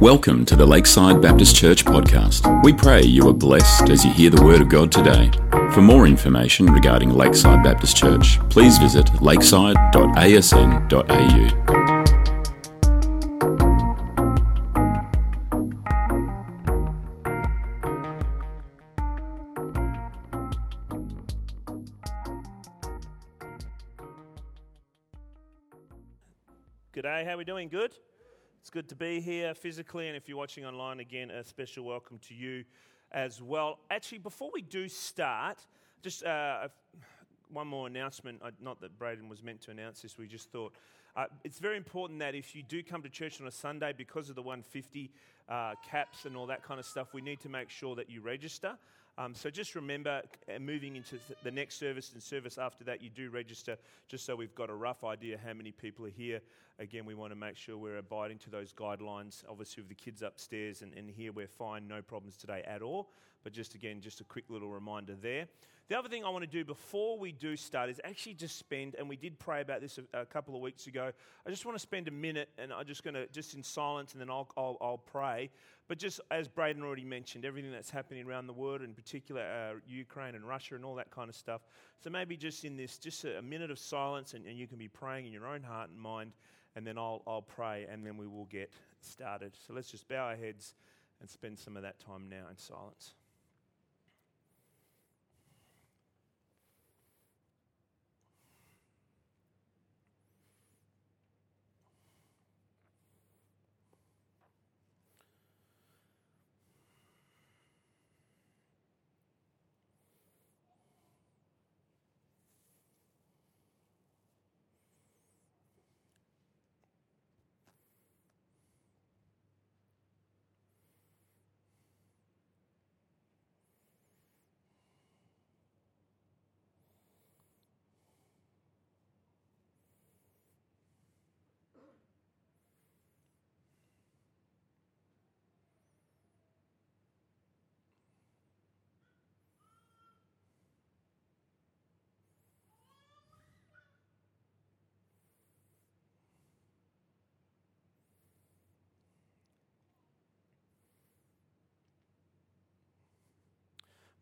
Welcome to the Lakeside Baptist Church podcast. We pray you are blessed as you hear the Word of God today. For more information regarding Lakeside Baptist Church, please visit lakeside.asn.au. Good day, how are we doing? Good? It's good to be here physically, and if you're watching online, again, a special welcome to you as well. Actually, before we do start, just uh, one more announcement. Not that Braden was meant to announce this, we just thought uh, it's very important that if you do come to church on a Sunday, because of the 150 uh, caps and all that kind of stuff, we need to make sure that you register. Um, so just remember, uh, moving into the next service and service after that, you do register just so we've got a rough idea how many people are here. Again, we want to make sure we're abiding to those guidelines. Obviously, with the kids upstairs and, and here, we're fine, no problems today at all. But just again, just a quick little reminder there. The other thing I want to do before we do start is actually just spend, and we did pray about this a, a couple of weeks ago. I just want to spend a minute, and I'm just going to, just in silence, and then I'll, I'll, I'll pray. But just as Braden already mentioned, everything that's happening around the world, in particular uh, Ukraine and Russia and all that kind of stuff. So maybe just in this, just a, a minute of silence, and, and you can be praying in your own heart and mind, and then I'll, I'll pray, and then we will get started. So let's just bow our heads and spend some of that time now in silence.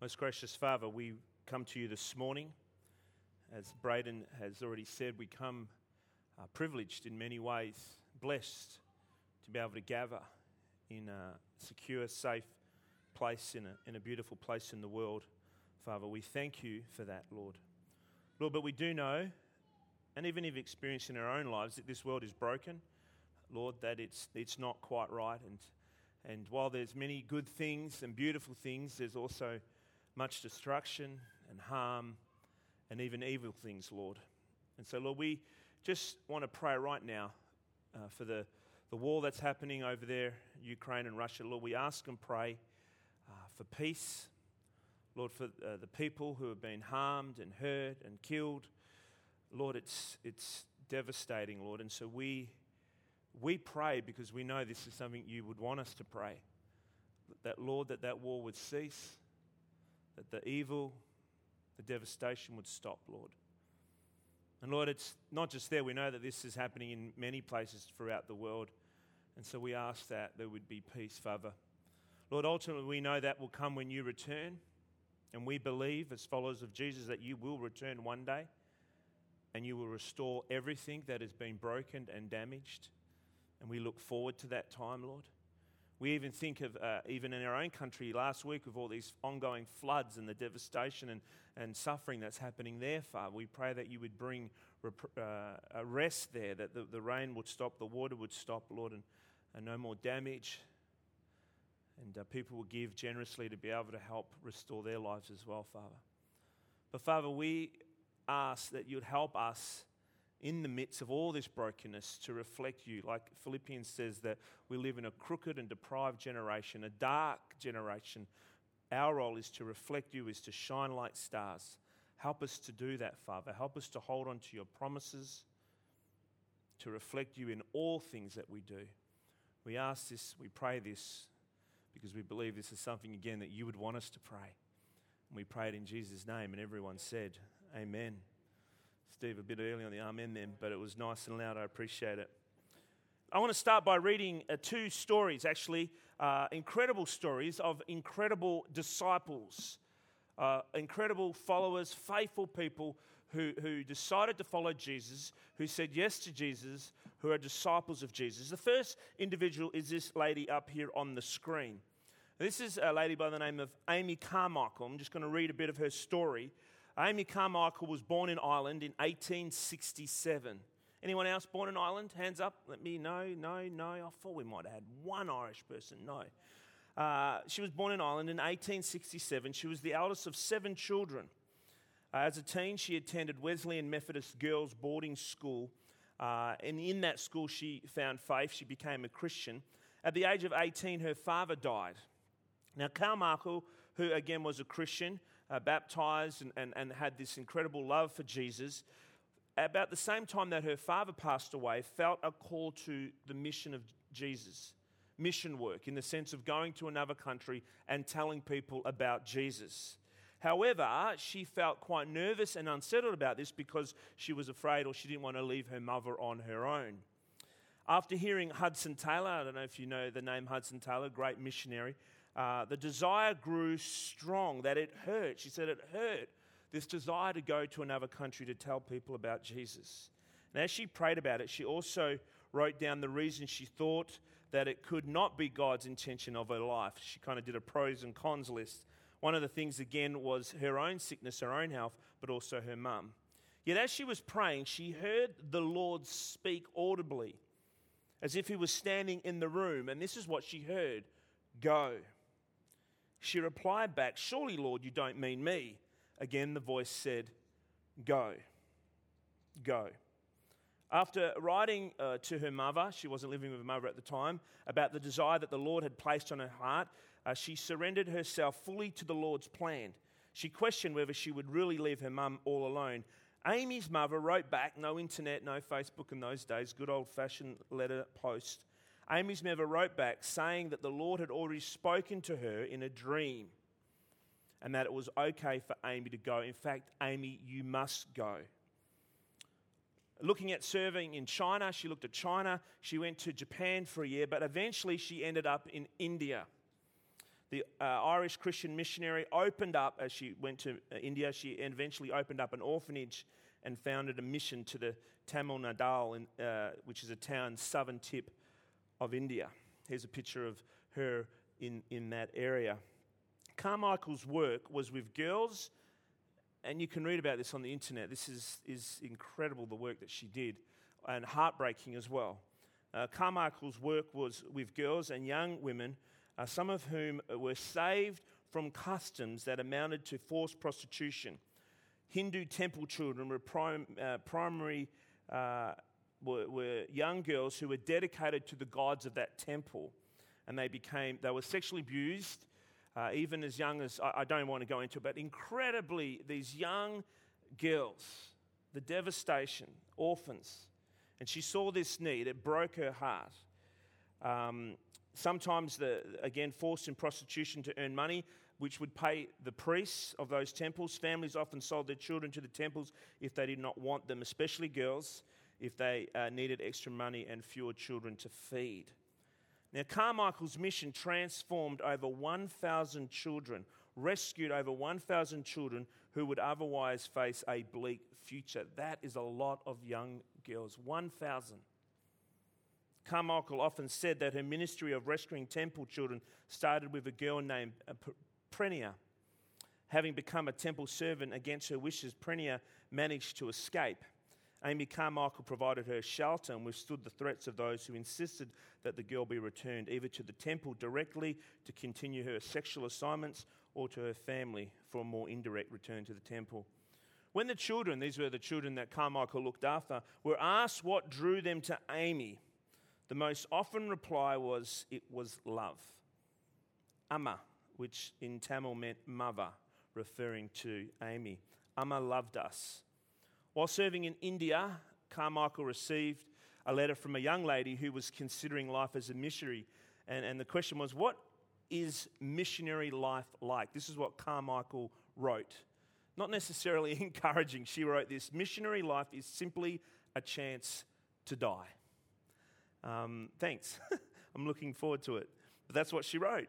Most gracious Father, we come to you this morning. As Braden has already said, we come uh, privileged in many ways, blessed to be able to gather in a secure, safe place, in a, in a beautiful place in the world. Father, we thank you for that, Lord. Lord, but we do know, and even if experienced in our own lives, that this world is broken. Lord, that it's, it's not quite right. And, and while there's many good things and beautiful things, there's also much destruction and harm and even evil things, Lord. And so, Lord, we just want to pray right now uh, for the, the war that's happening over there, Ukraine and Russia. Lord, we ask and pray uh, for peace. Lord, for uh, the people who have been harmed and hurt and killed. Lord, it's, it's devastating, Lord. And so we, we pray because we know this is something you would want us to pray. That, Lord, that that war would cease that the evil, the devastation would stop, Lord. And Lord, it's not just there. We know that this is happening in many places throughout the world. And so we ask that there would be peace, Father. Lord, ultimately, we know that will come when you return. And we believe, as followers of Jesus, that you will return one day and you will restore everything that has been broken and damaged. And we look forward to that time, Lord. We even think of, uh, even in our own country last week, with all these ongoing floods and the devastation and, and suffering that's happening there, Father. We pray that you would bring rep- uh, a rest there, that the, the rain would stop, the water would stop, Lord, and, and no more damage. And uh, people will give generously to be able to help restore their lives as well, Father. But, Father, we ask that you'd help us in the midst of all this brokenness to reflect you. Like Philippians says, that we live in a crooked and deprived generation, a dark generation. Our role is to reflect you, is to shine like stars. Help us to do that, Father. Help us to hold on to your promises, to reflect you in all things that we do. We ask this, we pray this, because we believe this is something, again, that you would want us to pray. And we pray it in Jesus' name, and everyone said, Amen. Steve, a bit early on the amen then, but it was nice and loud. I appreciate it. I want to start by reading uh, two stories, actually, uh, incredible stories of incredible disciples, uh, incredible followers, faithful people who, who decided to follow Jesus, who said yes to Jesus, who are disciples of Jesus. The first individual is this lady up here on the screen. This is a lady by the name of Amy Carmichael. I'm just going to read a bit of her story. Amy Carmichael was born in Ireland in 1867. Anyone else born in Ireland? Hands up. Let me know. No, no. I thought we might have had one Irish person. No. Uh, she was born in Ireland in 1867. She was the eldest of seven children. Uh, as a teen, she attended Wesleyan Methodist Girls Boarding School. Uh, and in that school, she found faith. She became a Christian. At the age of 18, her father died. Now, Carmichael, who again was a Christian, uh, baptized and, and, and had this incredible love for Jesus, about the same time that her father passed away, felt a call to the mission of Jesus, mission work, in the sense of going to another country and telling people about Jesus. However, she felt quite nervous and unsettled about this because she was afraid or she didn't want to leave her mother on her own. After hearing Hudson Taylor, I don't know if you know the name Hudson Taylor, great missionary, uh, the desire grew strong that it hurt. She said it hurt this desire to go to another country to tell people about Jesus. And as she prayed about it, she also wrote down the reason she thought that it could not be God's intention of her life. She kind of did a pros and cons list. One of the things, again, was her own sickness, her own health, but also her mum. Yet as she was praying, she heard the Lord speak audibly, as if he was standing in the room. And this is what she heard Go. She replied back, Surely, Lord, you don't mean me. Again, the voice said, Go, go. After writing uh, to her mother, she wasn't living with her mother at the time, about the desire that the Lord had placed on her heart, uh, she surrendered herself fully to the Lord's plan. She questioned whether she would really leave her mum all alone. Amy's mother wrote back, no internet, no Facebook in those days, good old fashioned letter post. Amy's mother wrote back saying that the Lord had already spoken to her in a dream and that it was okay for Amy to go. In fact, Amy, you must go. Looking at serving in China, she looked at China. She went to Japan for a year, but eventually she ended up in India. The uh, Irish Christian missionary opened up, as she went to uh, India, she eventually opened up an orphanage and founded a mission to the Tamil Nadu, in, uh, which is a town southern tip of India. Here's a picture of her in, in that area. Carmichael's work was with girls, and you can read about this on the internet. This is, is incredible, the work that she did, and heartbreaking as well. Uh, Carmichael's work was with girls and young women, uh, some of whom were saved from customs that amounted to forced prostitution. Hindu temple children were prim, uh, primary, uh, were, were young girls who were dedicated to the gods of that temple, and they became they were sexually abused uh, even as young as, I, I don't want to go into it, but incredibly, these young girls, the devastation, orphans. And she saw this need, it broke her heart. Um, sometimes, the, again, forced in prostitution to earn money, which would pay the priests of those temples. Families often sold their children to the temples if they did not want them, especially girls, if they uh, needed extra money and fewer children to feed. Now, Carmichael's mission transformed over 1,000 children, rescued over 1,000 children who would otherwise face a bleak future. That is a lot of young girls. 1,000. Carmichael often said that her ministry of rescuing temple children started with a girl named uh, Preena. Having become a temple servant against her wishes, Preena managed to escape. Amy Carmichael provided her shelter and withstood the threats of those who insisted that the girl be returned either to the temple directly to continue her sexual assignments or to her family for a more indirect return to the temple. When the children, these were the children that Carmichael looked after, were asked what drew them to Amy, the most often reply was it was love. Amma, which in Tamil meant mother, referring to Amy. Amma loved us. While serving in India, Carmichael received a letter from a young lady who was considering life as a missionary. And, and the question was, What is missionary life like? This is what Carmichael wrote. Not necessarily encouraging. She wrote this Missionary life is simply a chance to die. Um, thanks. I'm looking forward to it. But that's what she wrote.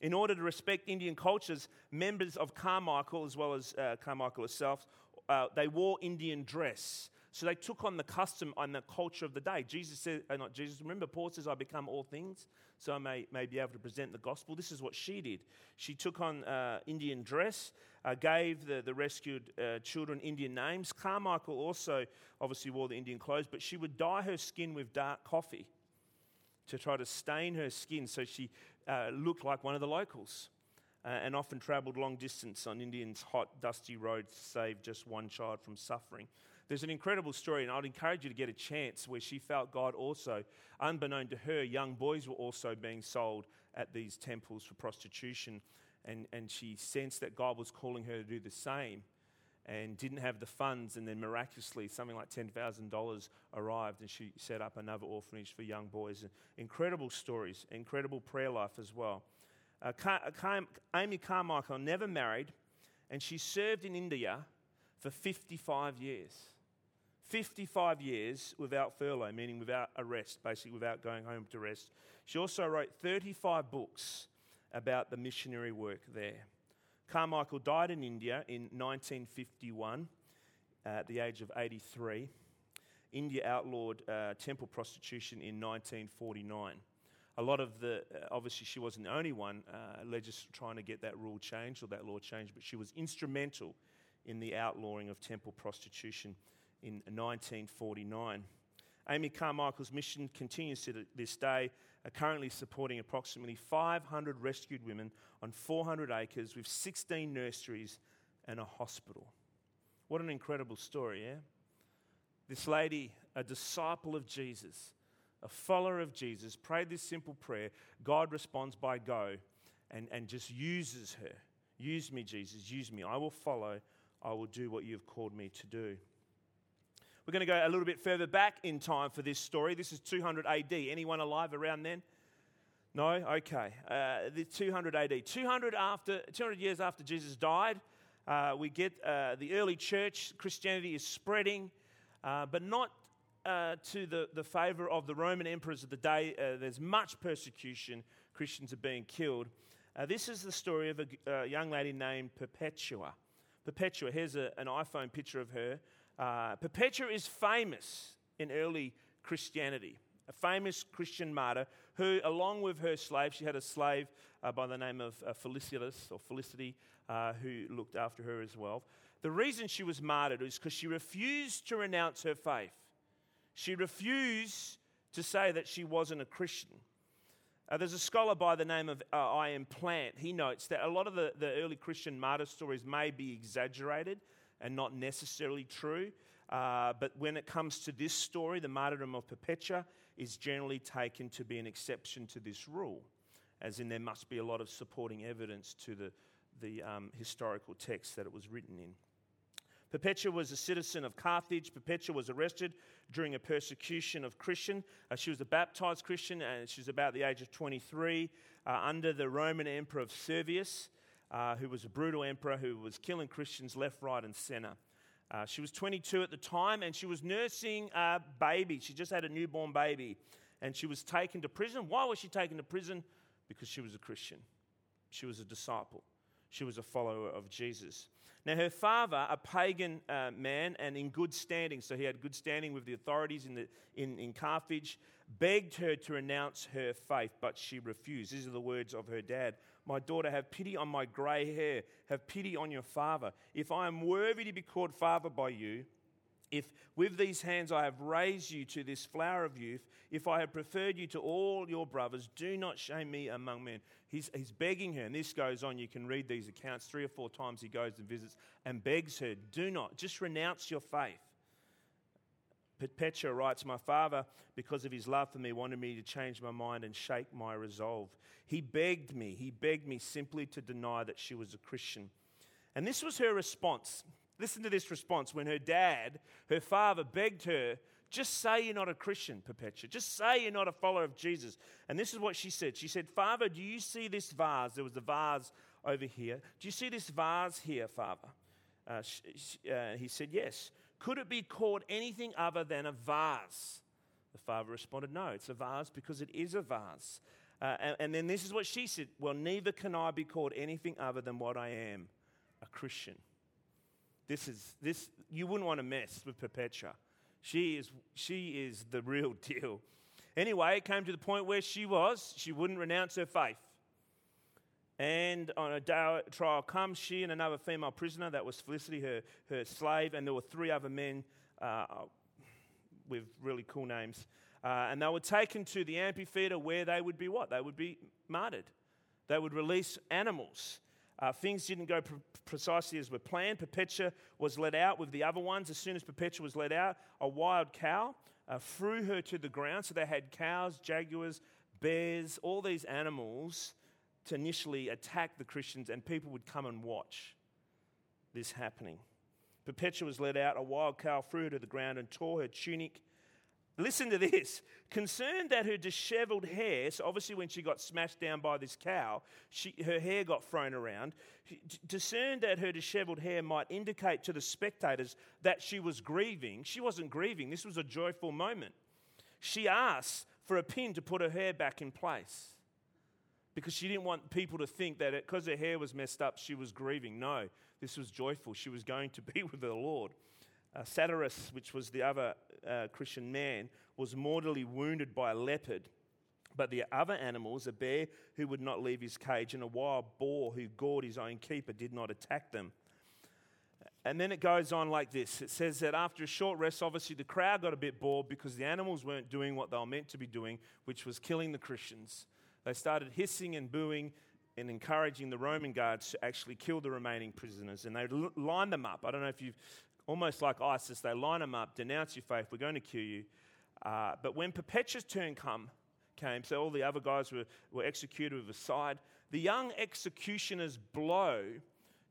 In order to respect Indian cultures, members of Carmichael, as well as uh, Carmichael herself, uh, they wore Indian dress. So they took on the custom and the culture of the day. Jesus said, uh, not Jesus, remember, Paul says, I become all things, so I may, may be able to present the gospel. This is what she did. She took on uh, Indian dress, uh, gave the, the rescued uh, children Indian names. Carmichael also obviously wore the Indian clothes, but she would dye her skin with dark coffee to try to stain her skin so she uh, looked like one of the locals. Uh, and often travelled long distance on Indians' hot, dusty roads to save just one child from suffering. There's an incredible story, and I'd encourage you to get a chance where she felt God also, unbeknown to her, young boys were also being sold at these temples for prostitution. And, and she sensed that God was calling her to do the same and didn't have the funds. And then miraculously, something like $10,000 arrived, and she set up another orphanage for young boys. Incredible stories, incredible prayer life as well. Amy Carmichael never married, and she served in India for 55 years. 55 years without furlough, meaning without a rest, basically without going home to rest. She also wrote 35 books about the missionary work there. Carmichael died in India in 1951 at the age of 83. India outlawed uh, temple prostitution in 1949. A lot of the, uh, obviously, she wasn't the only one uh, legis- trying to get that rule changed or that law changed, but she was instrumental in the outlawing of temple prostitution in 1949. Amy Carmichael's mission continues to this day, uh, currently supporting approximately 500 rescued women on 400 acres with 16 nurseries and a hospital. What an incredible story, yeah? This lady, a disciple of Jesus, a follower of Jesus, prayed this simple prayer. God responds by go and, and just uses her. Use me, Jesus, use me. I will follow, I will do what you've called me to do. We're going to go a little bit further back in time for this story. This is 200 AD. Anyone alive around then? No? Okay. Uh, the 200 AD. 200, after, 200 years after Jesus died, uh, we get uh, the early church. Christianity is spreading, uh, but not uh, to the, the favor of the Roman emperors of the day. Uh, there's much persecution. Christians are being killed. this is the story of a, a, young lady named Perpetua. Perpetua, here's a, an iPhone picture of her. Uh, Perpetua is famous in early Christianity, a famous Christian martyr who, along with her slave, she had a slave uh, by the name of uh, Felicitas or Felicity uh, who looked after her as well. The reason she was martyred is because she refused to renounce her faith. She refused to say that she wasn't a Christian. Uh, there's a scholar by the name of uh, I.M. Plant. He notes that a lot of the, the early Christian martyr stories may be exaggerated and not necessarily true. Uh, but when it comes to this story, the martyrdom of Perpetua is generally taken to be an exception to this rule, as in there must be a lot of supporting evidence to the, the um, historical text that it was written in. Perpetua was a citizen of Carthage. Perpetua was arrested during a persecution of Christian. Uh, she was a baptized Christian and she was about the age of 23 uh, under the Roman Emperor of Severus uh, who was a brutal emperor who was killing Christians left, right, and center. Uh, she was 22 at the time and she was nursing a baby. She just had a newborn baby and she was taken to prison. Why was she taken to prison? Because she was a Christian, she was a disciple, she was a follower of Jesus. Now, her father, a pagan uh, man and in good standing, so he had good standing with the authorities in, the, in, in Carthage, begged her to renounce her faith, but she refused. These are the words of her dad My daughter, have pity on my grey hair, have pity on your father. If I am worthy to be called father by you, if with these hands I have raised you to this flower of youth, if I have preferred you to all your brothers, do not shame me among men. He's, he's begging her, and this goes on. You can read these accounts three or four times he goes and visits and begs her, do not, just renounce your faith. Perpetua writes, My father, because of his love for me, wanted me to change my mind and shake my resolve. He begged me, he begged me simply to deny that she was a Christian. And this was her response. Listen to this response when her dad, her father, begged her, just say you're not a Christian, Perpetua. Just say you're not a follower of Jesus. And this is what she said. She said, Father, do you see this vase? There was a vase over here. Do you see this vase here, Father? Uh, she, uh, he said, Yes. Could it be called anything other than a vase? The father responded, No, it's a vase because it is a vase. Uh, and, and then this is what she said Well, neither can I be called anything other than what I am a Christian. This is, this, you wouldn't want to mess with Perpetua. She is, she is the real deal. Anyway, it came to the point where she was, she wouldn't renounce her faith. And on a day trial comes, she and another female prisoner, that was Felicity, her, her slave, and there were three other men uh, with really cool names. Uh, and they were taken to the amphitheater where they would be what? They would be martyred. They would release animals. Uh, things didn't go pre- precisely as were planned. Perpetua was let out with the other ones. As soon as Perpetua was let out, a wild cow uh, threw her to the ground. So they had cows, jaguars, bears, all these animals to initially attack the Christians, and people would come and watch this happening. Perpetua was let out. A wild cow threw her to the ground and tore her tunic Listen to this. Concerned that her disheveled hair, so obviously when she got smashed down by this cow, she, her hair got thrown around. Discerned that her disheveled hair might indicate to the spectators that she was grieving. She wasn't grieving, this was a joyful moment. She asked for a pin to put her hair back in place because she didn't want people to think that because her hair was messed up, she was grieving. No, this was joyful. She was going to be with the Lord. Uh, Satyrus, which was the other uh, Christian man, was mortally wounded by a leopard. But the other animals, a bear who would not leave his cage and a wild boar who gored his own keeper, did not attack them. And then it goes on like this it says that after a short rest, obviously the crowd got a bit bored because the animals weren't doing what they were meant to be doing, which was killing the Christians. They started hissing and booing and encouraging the Roman guards to actually kill the remaining prisoners. And they lined them up. I don't know if you've almost like ISIS, they line them up, denounce your faith, we're going to kill you. Uh, but when Perpetua's turn come, came, so all the other guys were, were executed with a side, the young executioner's blow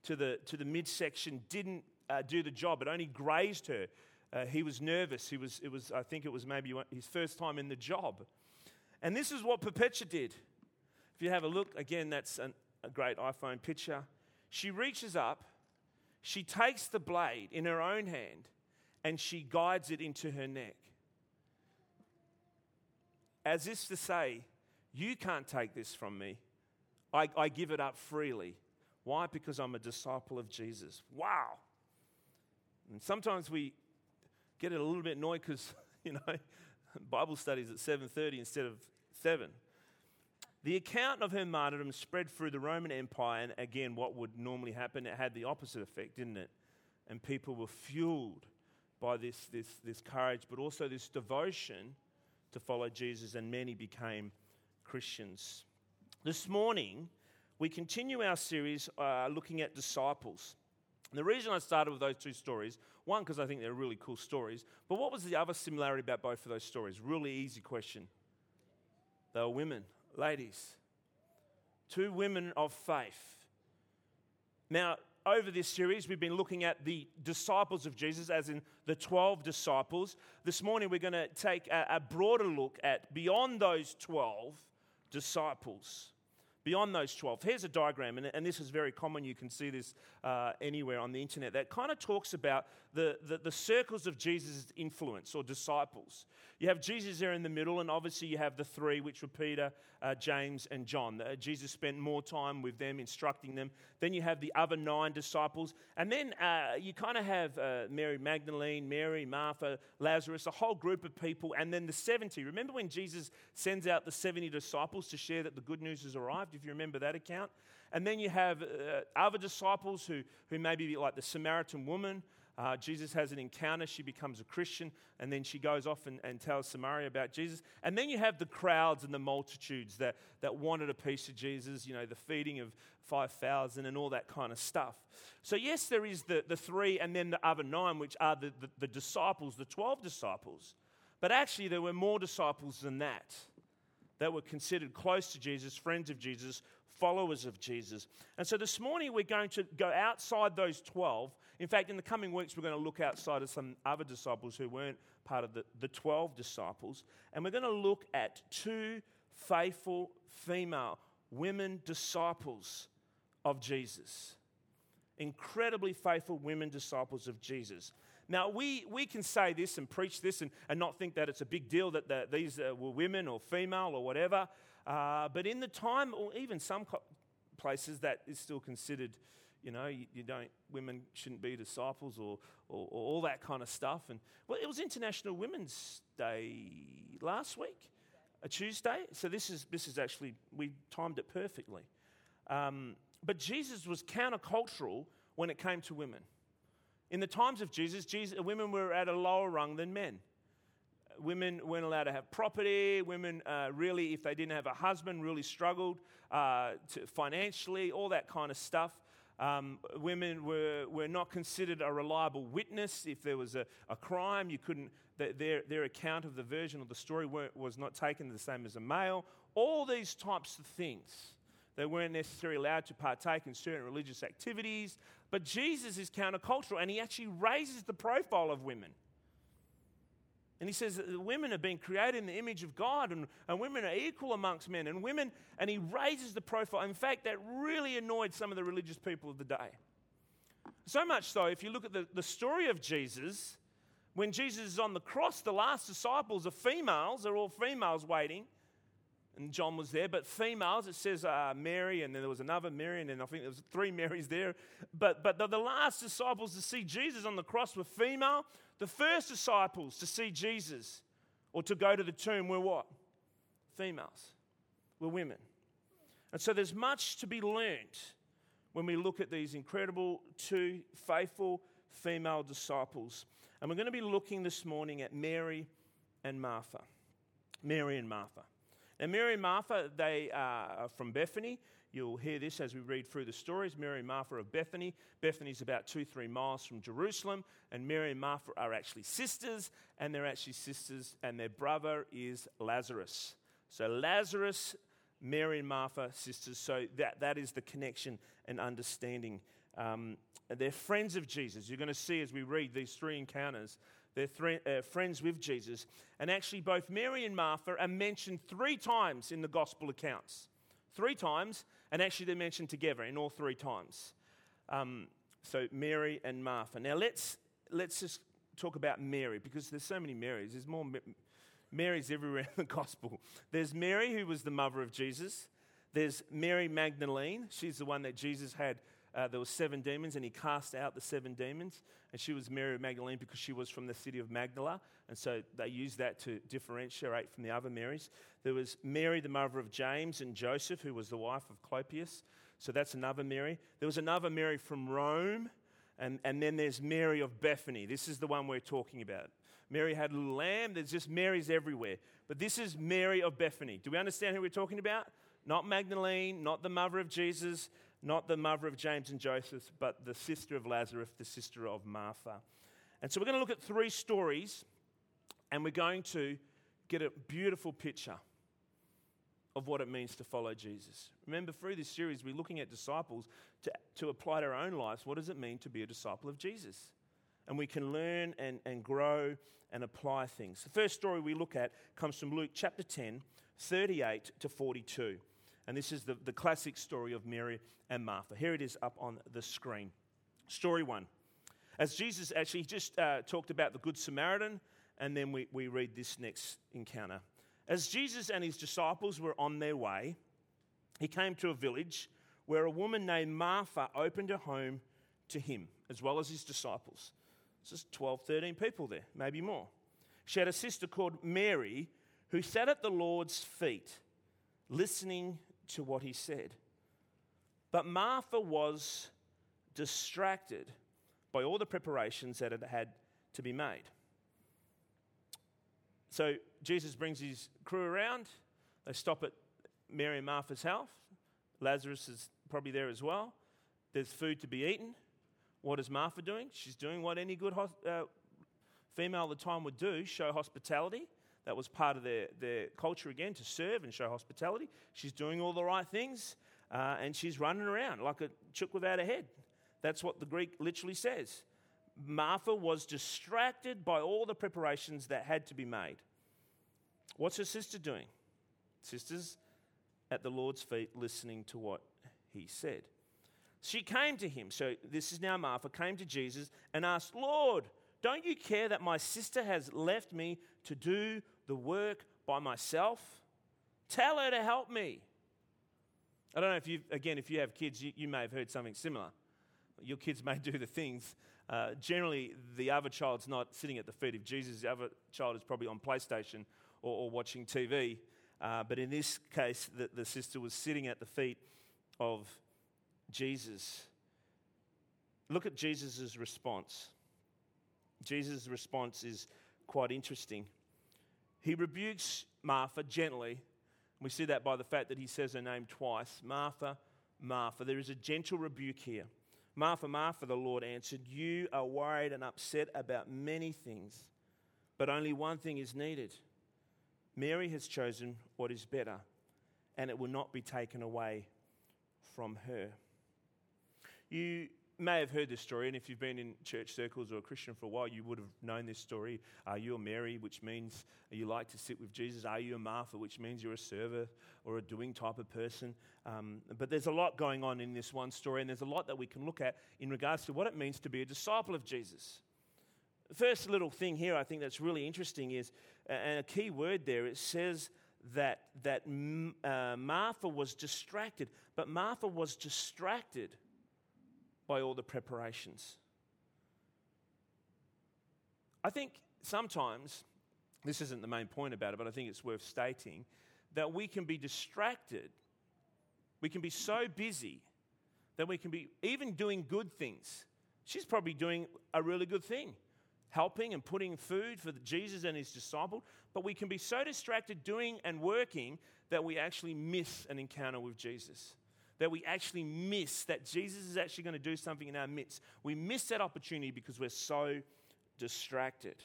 to the, to the midsection didn't uh, do the job. It only grazed her. Uh, he was nervous. He was, it was, I think it was maybe his first time in the job. And this is what Perpetua did. If you have a look, again, that's an, a great iPhone picture. She reaches up she takes the blade in her own hand and she guides it into her neck. As if to say, You can't take this from me. I, I give it up freely. Why? Because I'm a disciple of Jesus. Wow. And sometimes we get a little bit annoyed because, you know, Bible studies at 7.30 instead of 7. The account of her martyrdom spread through the Roman Empire, and again, what would normally happen, it had the opposite effect, didn't it? And people were fueled by this, this, this courage, but also this devotion to follow Jesus, and many became Christians. This morning, we continue our series uh, looking at disciples. And the reason I started with those two stories, one, because I think they're really cool stories, but what was the other similarity about both of those stories? Really easy question. They were women ladies, two women of faith. Now, over this series, we've been looking at the disciples of Jesus, as in the 12 disciples. This morning, we're going to take a, a broader look at beyond those 12 disciples beyond those 12. Here's a diagram, and, and this is very common. You can see this uh, anywhere on the internet that kind of talks about the, the, the, circles of Jesus' influence or disciples. You have Jesus there in the middle, and obviously you have the three, which were Peter, uh, James, and John. Uh, Jesus spent more time with them, instructing them. Then you have the other nine disciples, and then uh, you kind of have uh, Mary Magdalene, Mary, Martha, Lazarus, a whole group of people, and then the 70. Remember when Jesus sends out the 70 disciples to share that the good news has arrived, if you remember that account? And then you have uh, other disciples who, who maybe like the Samaritan woman uh, Jesus has an encounter. She becomes a Christian, and then she goes off and, and tells Samaria about Jesus. And then you have the crowds and the multitudes that, that wanted a piece of Jesus, you know, the feeding of 5,000 and all that kind of stuff. So, yes, there is the, the three and then the other nine, which are the, the, the disciples, the 12 disciples. But actually, there were more disciples than that that were considered close to Jesus, friends of Jesus, followers of Jesus. And so this morning we're going to go outside those 12. In fact, in the coming weeks, we're going to look outside of some other disciples who weren't part of the, the 12 disciples. And we're going to look at two faithful female women disciples of Jesus. Incredibly faithful women disciples of Jesus. Now, we, we can say this and preach this and, and not think that it's a big deal that the, these uh, were women or female or whatever. Uh, but in the time, or even some places, that is still considered, you know, you, you, don't, women shouldn't be disciples or, or, or all that kind of stuff. And well, it was International Women's Day last week, a Tuesday. So this is, this is actually, we timed it perfectly. Um, but Jesus was countercultural when it came to women. In the times of Jesus, Jesus, women were at a lower rung than men. Women weren't allowed to have property. Women, uh, really, if they didn't have a husband, really struggled uh, to financially, all that kind of stuff. Um, women were, were not considered a reliable witness. If there was a, a crime, you couldn't, their, their account of the version of the story was not taken the same as a male. All these types of things. They weren't necessarily allowed to partake in certain religious activities. But Jesus is countercultural and he actually raises the profile of women. And he says that women have been created in the image of God and, and women are equal amongst men and women, and he raises the profile. In fact, that really annoyed some of the religious people of the day. So much so, if you look at the, the story of Jesus, when Jesus is on the cross, the last disciples are females, they're all females waiting and John was there, but females, it says uh, Mary, and then there was another Mary, and then I think there was three Marys there. But, but the, the last disciples to see Jesus on the cross were female. The first disciples to see Jesus or to go to the tomb were what? Females, were women. And so there's much to be learnt when we look at these incredible two faithful female disciples. And we're going to be looking this morning at Mary and Martha. Mary and Martha. Now, Mary and Martha, they uh, are from Bethany. You'll hear this as we read through the stories. Mary and Martha of Bethany. Bethany is about two, three miles from Jerusalem. And Mary and Martha are actually sisters, and they're actually sisters, and their brother is Lazarus. So, Lazarus, Mary and Martha, sisters. So, that, that is the connection and understanding. Um, they're friends of Jesus. You're going to see as we read these three encounters they're th- uh, friends with Jesus. And actually, both Mary and Martha are mentioned three times in the gospel accounts. Three times, and actually, they're mentioned together in all three times. Um, so, Mary and Martha. Now, let's, let's just talk about Mary because there's so many Marys. There's more Marys everywhere in the gospel. There's Mary, who was the mother of Jesus. There's Mary Magdalene. She's the one that Jesus had uh, there were seven demons, and he cast out the seven demons. And she was Mary Magdalene because she was from the city of Magdala, and so they used that to differentiate from the other Marys. There was Mary, the mother of James and Joseph, who was the wife of Clopas. So that's another Mary. There was another Mary from Rome, and, and then there's Mary of Bethany. This is the one we're talking about. Mary had a little lamb. There's just Marys everywhere. But this is Mary of Bethany. Do we understand who we're talking about? Not Magdalene, not the mother of Jesus, not the mother of James and Joseph, but the sister of Lazarus, the sister of Martha. And so we're going to look at three stories, and we're going to get a beautiful picture of what it means to follow Jesus. Remember, through this series, we're looking at disciples to, to apply to our own lives. What does it mean to be a disciple of Jesus? And we can learn and, and grow and apply things. The first story we look at comes from Luke chapter 10, 38 to 42. And this is the, the classic story of Mary and Martha. Here it is up on the screen. Story one. As Jesus actually just uh, talked about the Good Samaritan, and then we, we read this next encounter. As Jesus and his disciples were on their way, he came to a village where a woman named Martha opened her home to him, as well as his disciples. This 12, 13 people there, maybe more. She had a sister called Mary who sat at the Lord's feet, listening to what he said. But Martha was distracted by all the preparations that had had to be made. So Jesus brings his crew around. They stop at Mary and Martha's house. Lazarus is probably there as well. There's food to be eaten. What is Martha doing? She's doing what any good uh, female at the time would do show hospitality. That was part of their, their culture again to serve and show hospitality. She's doing all the right things uh, and she's running around like a chook without a head. That's what the Greek literally says. Martha was distracted by all the preparations that had to be made. What's her sister doing? Sister's at the Lord's feet listening to what he said. She came to him. So this is now Martha, came to Jesus and asked, Lord, Don't you care that my sister has left me to do the work by myself? Tell her to help me. I don't know if you, again, if you have kids, you, you may have heard something similar. Your kids may do the things. Uh, generally, the other child's not sitting at the feet of Jesus, the other child is probably on PlayStation or, or watching TV. Uh, but in this case, the, the sister was sitting at the feet of Jesus. Look at Jesus' response. Jesus' response is quite interesting. He rebukes Martha gently. We see that by the fact that he says her name twice Martha, Martha. There is a gentle rebuke here. Martha, Martha, the Lord answered, You are worried and upset about many things, but only one thing is needed. Mary has chosen what is better, and it will not be taken away from her. You may have heard this story, and if you've been in church circles or a Christian for a while, you would have known this story. Are you a Mary, which means you like to sit with Jesus? Are you a Martha, which means you're a server or a doing type of person? Um, but there's a lot going on in this one story, and there's a lot that we can look at in regards to what it means to be a disciple of Jesus. The first little thing here I think that's really interesting is, and a key word there, it says that, that uh, Martha was distracted, but Martha was distracted by all the preparations. I think sometimes, this isn't the main point about it, but I think it's worth stating, that we can be distracted. We can be so busy that we can be even doing good things. She's probably doing a really good thing, helping and putting food for Jesus and his disciple, but we can be so distracted doing and working that we actually miss an encounter with Jesus that we actually miss that Jesus is actually going to do something in our midst. We miss that opportunity because we're so distracted.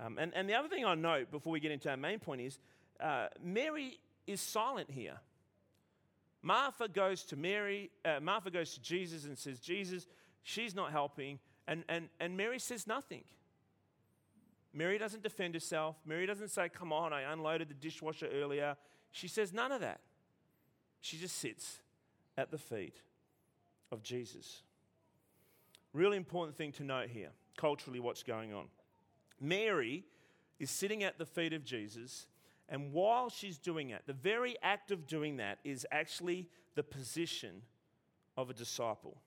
Um, and, and the other thing I note before we get into our main point is uh, Mary is silent here. Martha goes to Mary, uh, Martha goes to Jesus and says, Jesus, she's not helping. And, and, and Mary says nothing. Mary doesn't defend herself. Mary doesn't say, Come on, I unloaded the dishwasher earlier. She says none of that. She just sits at the feet of Jesus. Really important thing to note here, culturally, what's going on. Mary is sitting at the feet of Jesus, and while she's doing that, the very act of doing that is actually the position of a disciple.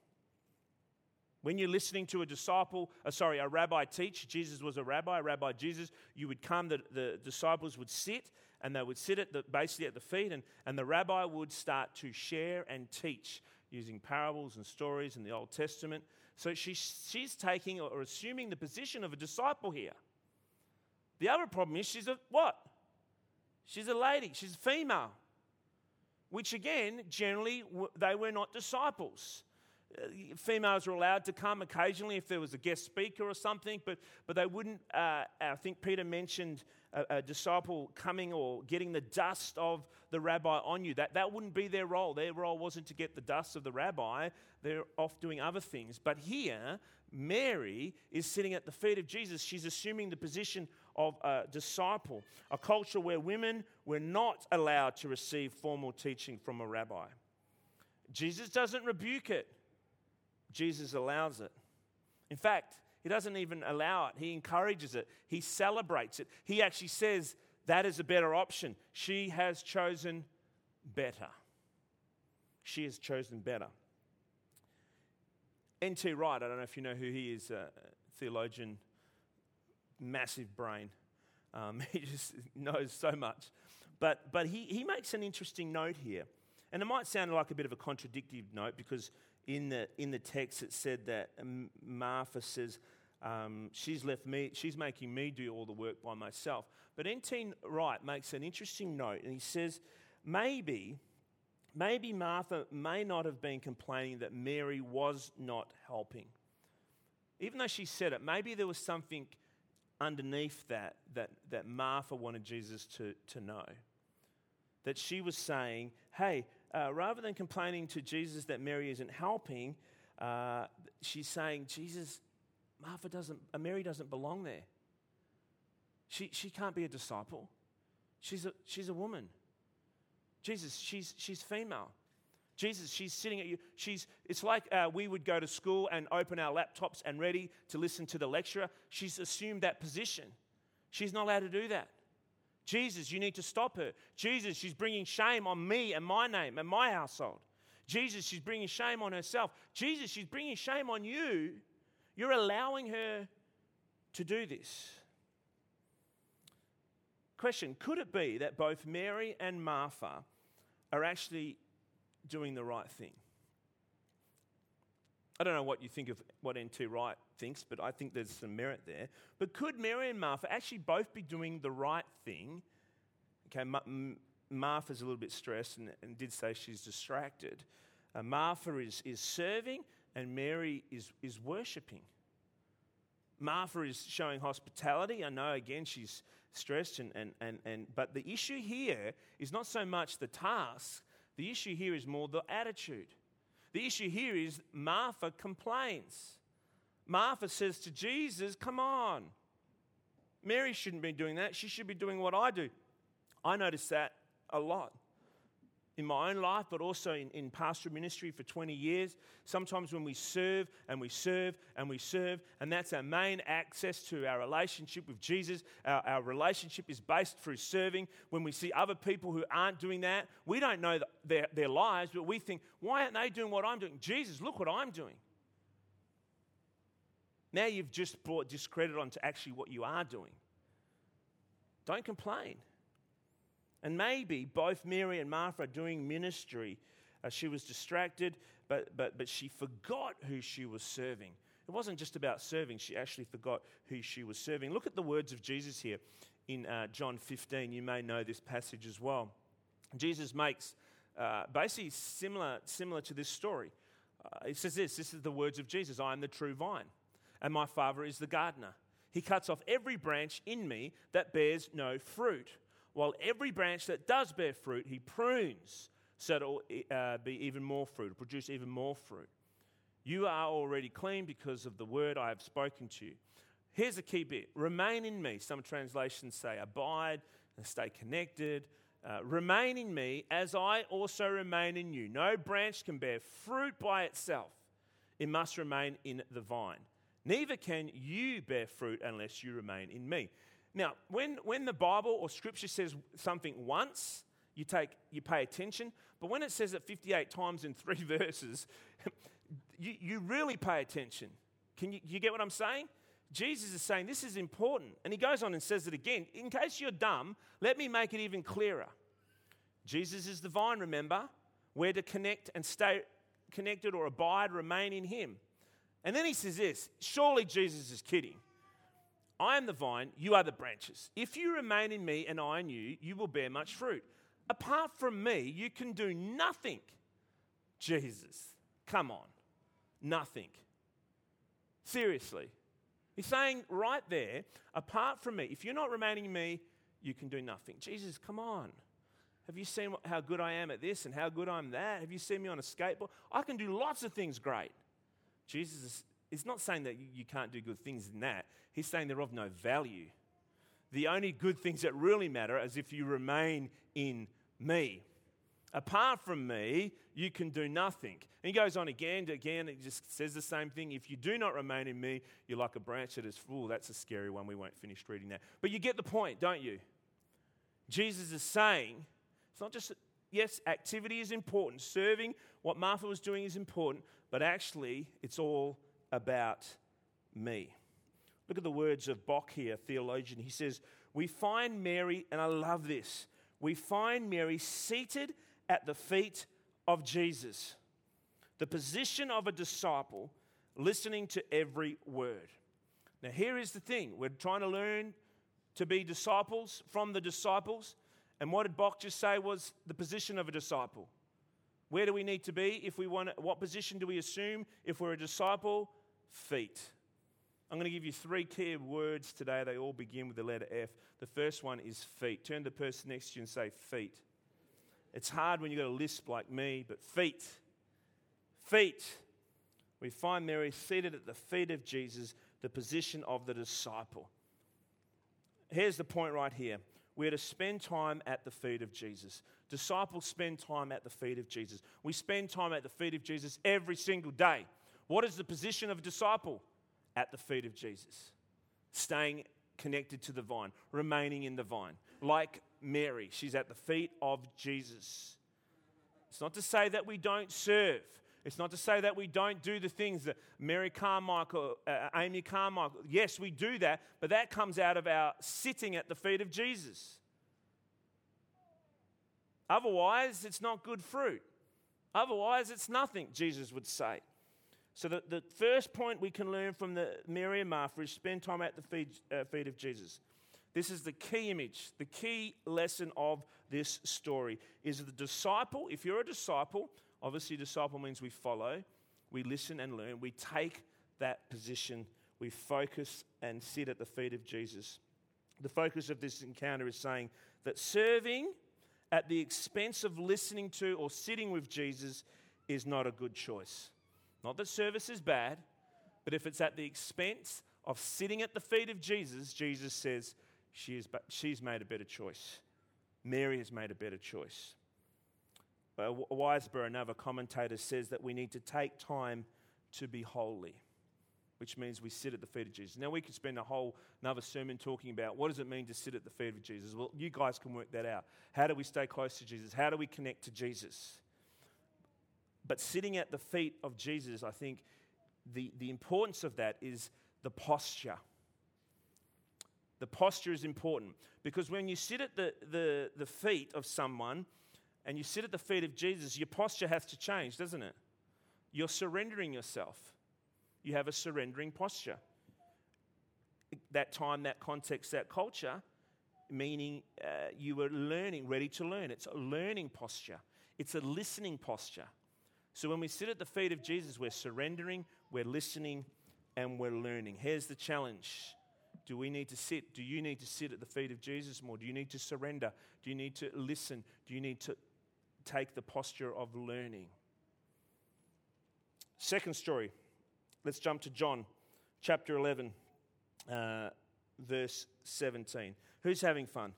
When you're listening to a disciple, uh, sorry, a rabbi teach, Jesus was a rabbi, Rabbi Jesus, you would come, the, the disciples would sit, and they would sit at the, basically at the feet, and, and the rabbi would start to share and teach using parables and stories in the Old Testament. So she, she's taking or assuming the position of a disciple here. The other problem is she's a what? She's a lady, she's a female, which again, generally, they were not disciples. Females were allowed to come occasionally if there was a guest speaker or something, but, but they wouldn't. Uh, I think Peter mentioned a, a, disciple coming or getting the dust of the rabbi on you. That, that wouldn't be their role. Their role wasn't to get the dust of the rabbi, they're off doing other things. But here, Mary is sitting at the feet of Jesus. She's assuming the position of a disciple, a culture where women were not allowed to receive formal teaching from a rabbi. Jesus doesn't rebuke it, Jesus allows it. In fact, he doesn't even allow it, he encourages it, he celebrates it. He actually says, That is a better option. She has chosen better. She has chosen better. N.T. Wright, I don't know if you know who he is, a theologian, massive brain. Um, he just knows so much. But, but he, he makes an interesting note here. And it might sound like a bit of a contradictory note because in the, in the text it said that Martha says, um, she's left me, she's making me do all the work by myself. But N.T. Wright makes an interesting note, and he says, maybe, maybe Martha may not have been complaining that Mary was not helping. Even though she said it, maybe there was something underneath that that, that Martha wanted Jesus to, to know. That she was saying, hey, uh, rather than complaining to Jesus that Mary isn't helping, uh, she's saying, Jesus, Martha doesn't, uh, Mary doesn't belong there. She, she can't be a disciple. She's a, she's a woman. Jesus, she's, she's female. Jesus, she's sitting at you. She's, it's like uh, we would go to school and open our laptops and ready to listen to the lecturer. She's assumed that position. She's not allowed to do that. Jesus, you need to stop her. Jesus, she's bringing shame on me and my name and my household. Jesus, she's bringing shame on herself. Jesus, she's bringing shame on you. You're allowing her to do this. Question Could it be that both Mary and Martha are actually doing the right thing? I don't know what you think of what N.T. Wright thinks, but I think there's some merit there. But could Mary and Martha actually both be doing the right thing? Okay, Martha's a little bit stressed and, and did say she's distracted. Uh, Martha is, is serving and Mary is, is worshipping. Martha is showing hospitality. I know, again, she's stressed, and, and, and, and, but the issue here is not so much the task, the issue here is more the attitude. The issue here is Martha complains. Martha says to Jesus, Come on. Mary shouldn't be doing that. She should be doing what I do. I notice that a lot in my own life, but also in, in pastoral ministry for 20 years. Sometimes when we serve and we serve and we serve, and that's our main access to our relationship with Jesus, our, our relationship is based through serving. When we see other people who aren't doing that, we don't know their, their lives, but we think, why aren't they doing what I'm doing? Jesus, look what I'm doing. Now you've just brought discredit onto actually what you are doing. Don't complain. And maybe both Mary and Martha are doing ministry. Uh, she was distracted, but, but, but she forgot who she was serving. It wasn't just about serving, she actually forgot who she was serving. Look at the words of Jesus here in uh, John 15. You may know this passage as well. Jesus makes uh, basically similar, similar to this story. Uh, he says this this is the words of Jesus I am the true vine, and my Father is the gardener. He cuts off every branch in me that bears no fruit while every branch that does bear fruit, he prunes so it will uh, be even more fruit, produce even more fruit. You are already clean because of the word I have spoken to you. Here's a key bit remain in me. Some translations say abide and stay connected. Uh, remain in me as I also remain in you. No branch can bear fruit by itself, it must remain in the vine. Neither can you bear fruit unless you remain in me. Now, when, when the Bible or Scripture says something once, you, take, you pay attention. But when it says it 58 times in three verses, you, you really pay attention. Can you, you get what I'm saying? Jesus is saying this is important. And he goes on and says it again. In case you're dumb, let me make it even clearer. Jesus is the vine, remember? We're to connect and stay connected or abide, remain in him. And then he says this surely Jesus is kidding. I am the vine, you are the branches. If you remain in me and I in you, you will bear much fruit. Apart from me, you can do nothing. Jesus, come on, nothing. Seriously. He's saying right there, apart from me, if you're not remaining in me, you can do nothing. Jesus, come on. Have you seen how good I am at this and how good I'm that? Have you seen me on a skateboard? I can do lots of things great. Jesus He's not saying that you can't do good things in that. He's saying they're of no value. The only good things that really matter is if you remain in me. Apart from me, you can do nothing. And he goes on again and again. He just says the same thing. If you do not remain in me, you're like a branch that is full. That's a scary one. We won't finish reading that. But you get the point, don't you? Jesus is saying it's not just, yes, activity is important. Serving, what Martha was doing is important. But actually, it's all about me. Look at the words of Bock here, theologian. He says, We find Mary, and I love this, we find Mary seated at the feet of Jesus, the position of a disciple, listening to every word. Now, here is the thing we're trying to learn to be disciples from the disciples. And what did Bock just say was the position of a disciple? Where do we need to be if we want? What position do we assume if we're a disciple? Feet. I'm going to give you three key words today. They all begin with the letter F. The first one is feet. Turn to the person next to you and say feet. It's hard when you've got a lisp like me, but feet. Feet. We find Mary seated at the feet of Jesus, the position of the disciple. Here's the point right here. we're to spend time at the feet of Jesus. Disciples spend time at the feet of Jesus. We spend time at the feet of Jesus every single day. What is the position of a disciple? At the feet of Jesus, staying connected to the vine, remaining in the vine. Like Mary, she's at the feet of Jesus. It's not to say that we don't serve. It's not to say that we don't do the things that Mary Carmichael, uh, Amy Carmichael, yes, we do that, but that comes out of our sitting at the feet of Jesus. Otherwise, it's not good fruit. Otherwise, it's nothing, Jesus would say. So, the, the first point we can learn from the Mary and Martha is spend time at the feet, uh, feet of Jesus. This is the key image, the key lesson of this story is the disciple. If you're a disciple, obviously, disciple means we follow, we listen and learn, we take that position, we focus and sit at the feet of Jesus. The focus of this encounter is saying that serving at the expense of listening to or sitting with Jesus is not a good choice. Not that service is bad, but if it's at the expense of sitting at the feet of Jesus, Jesus says, she is, but she's made a better choice. Mary has made a better choice. Uh, another commentator, says that we need to take time to be holy, which means we sit at the feet of Jesus. Now, we could spend a whole another sermon talking about what does it mean to sit at the feet of Jesus. Well, you guys can work that out. How do we stay close to Jesus? How do we connect to Jesus? But sitting at the feet of Jesus, I think the, the importance of that is the posture. The posture is important because when you sit at the, the, the feet of someone and you sit at the feet of Jesus, your posture has to change, doesn't it? You're surrendering yourself. You have a surrendering posture. That time, that context, that culture, meaning uh, you were learning, ready to learn. It's a learning posture, it's a listening posture. So when we sit at the feet of Jesus, we're surrendering, we're listening, and we're learning. Here's the challenge do we need to sit? Do you need to sit at the feet of Jesus more? Do you need to surrender? Do you need to listen? Do you need to take the posture of learning? Second story. Let's jump to John chapter 11, uh, verse 17. Who's having fun?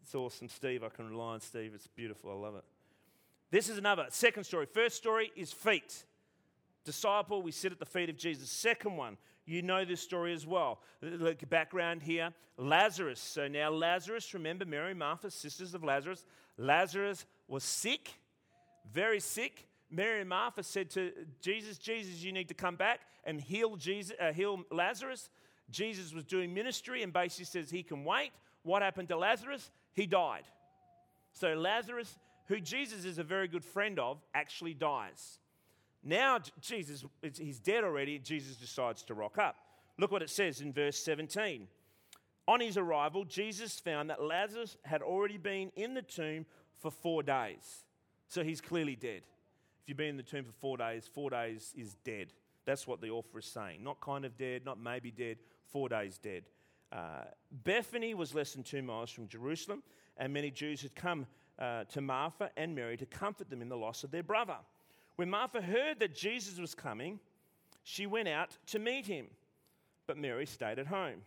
It's awesome, Steve. I can rely on Steve. It's beautiful. I love it. This is another. Second story. First story is feet. Disciple, we sit at the feet of Jesus. Second one, you know this story as well. Look, background here Lazarus. So now, Lazarus, remember Mary, Martha, sisters of Lazarus. Lazarus was sick, very sick. Mary and Martha said to Jesus, Jesus, you need to come back and heal, Jesus, uh, heal Lazarus. Jesus was doing ministry and basically says he can wait. What happened to Lazarus? He died. So Lazarus, who Jesus is a very good friend of, actually dies. Now, Jesus, he's dead already. Jesus decides to rock up. Look what it says in verse 17. On his arrival, Jesus found that Lazarus had already been in the tomb for four days. So he's clearly dead. If you've been in the tomb for four days, four days is dead. That's what the author is saying. Not kind of dead, not maybe dead, four days dead. Uh, Bethany was less than two miles from Jerusalem, and many Jews had come uh, to Martha and Mary to comfort them in the loss of their brother. When Martha heard that Jesus was coming, she went out to meet him, but Mary stayed at home.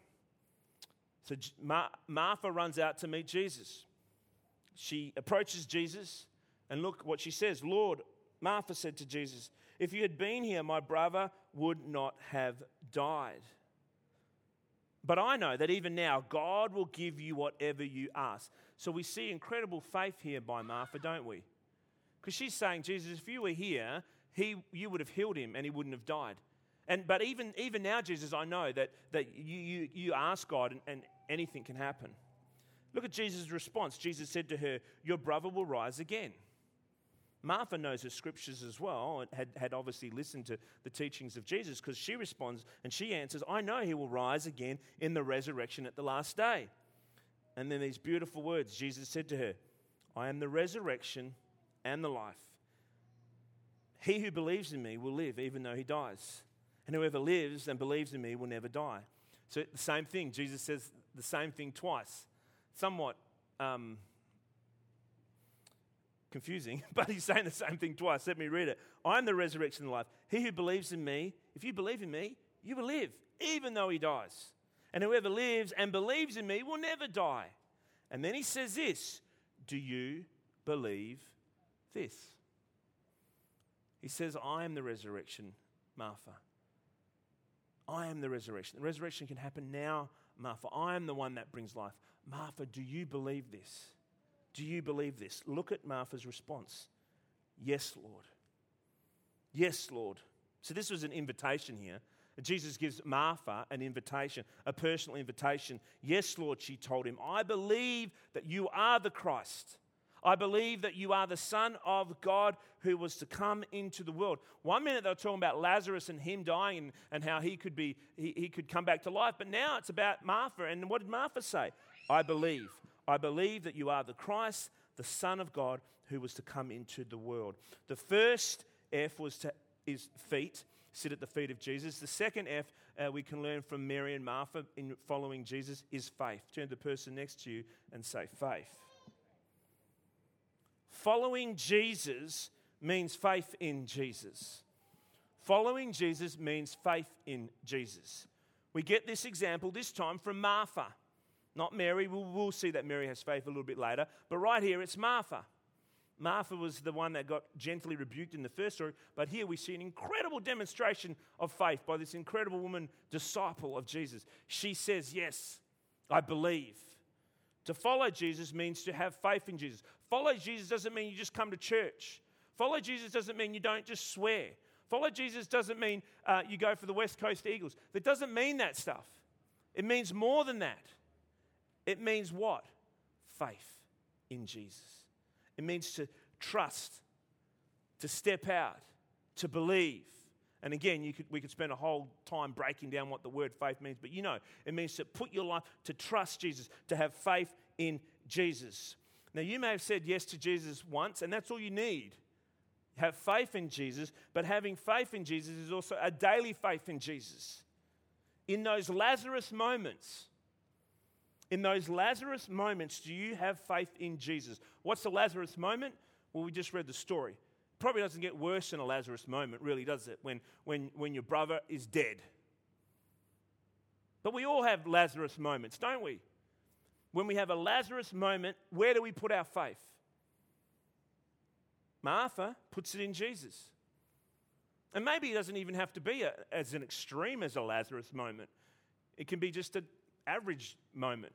So Mar- Martha runs out to meet Jesus. She approaches Jesus, and look what she says Lord, Martha said to Jesus, If you had been here, my brother would not have died. But I know that even now, God will give you whatever you ask. So we see incredible faith here by Martha, don't we? Because she's saying, Jesus, if you were here, he, you would have healed him and he wouldn't have died. And, but even, even now, Jesus, I know that, that you, you, you ask God and, and anything can happen. Look at Jesus' response. Jesus said to her, Your brother will rise again. Martha knows the scriptures as well and had, had obviously listened to the teachings of Jesus because she responds and she answers, I know he will rise again in the resurrection at the last day. And then these beautiful words Jesus said to her, I am the resurrection and the life. He who believes in me will live even though he dies. And whoever lives and believes in me will never die. So, the same thing. Jesus says the same thing twice. Somewhat um, confusing, but he's saying the same thing twice. Let me read it. I am the resurrection and life. He who believes in me, if you believe in me, you will live, even though he dies. And whoever lives and believes in me will never die. And then he says this Do you believe this? He says, I am the resurrection, Martha. I am the resurrection. The resurrection can happen now, Martha. I am the one that brings life. Martha, do you believe this? Do you believe this? Look at Martha's response. Yes, Lord. Yes, Lord. So this was an invitation here. Jesus gives Martha an invitation, a personal invitation. Yes, Lord, she told him, I believe that you are the Christ. I believe that you are the Son of God who was to come into the world. One minute they were talking about Lazarus and him dying and, and how he could, be, he, he could come back to life, but now it's about Martha. And what did Martha say? I believe. I believe that you are the Christ, the Son of God who was to come into the world. The first F was to is feet, sit at the feet of Jesus. The second F uh, we can learn from Mary and Martha in following Jesus is faith. Turn to the person next to you and say faith. Following Jesus means faith in Jesus. Following Jesus means faith in Jesus. We get this example this time from Martha, not Mary. We'll, we'll see that Mary has faith a little bit later, but right here it's Martha. Martha was the one that got gently rebuked in the first story, but here we see an incredible demonstration of faith by this incredible woman, disciple of Jesus. She says, Yes, I believe. To follow Jesus means to have faith in Jesus. Follow Jesus doesn't mean you just come to church. Follow Jesus doesn't mean you don't just swear. Follow Jesus doesn't mean uh, you go for the West Coast Eagles. It doesn't mean that stuff. It means more than that. It means what? Faith in Jesus. It means to trust, to step out, to believe. And again, could, we could spend a whole time breaking down what the word faith means, but you know, it means to put your life, to trust Jesus, to have faith in Jesus. Now, you may have said yes to Jesus once, and that's all you need. Have faith in Jesus, but having faith in Jesus is also a daily faith in Jesus. In those Lazarus moments, in those Lazarus moments, do you have faith in Jesus? What's the Lazarus moment? Well, we just read the story. Probably doesn't get worse than a Lazarus moment, really, does it? When, when, when your brother is dead. But we all have Lazarus moments, don't we? When we have a Lazarus moment, where do we put our faith? Martha puts it in Jesus. And maybe it doesn't even have to be a, as an extreme as a Lazarus moment. It can be just an average moment,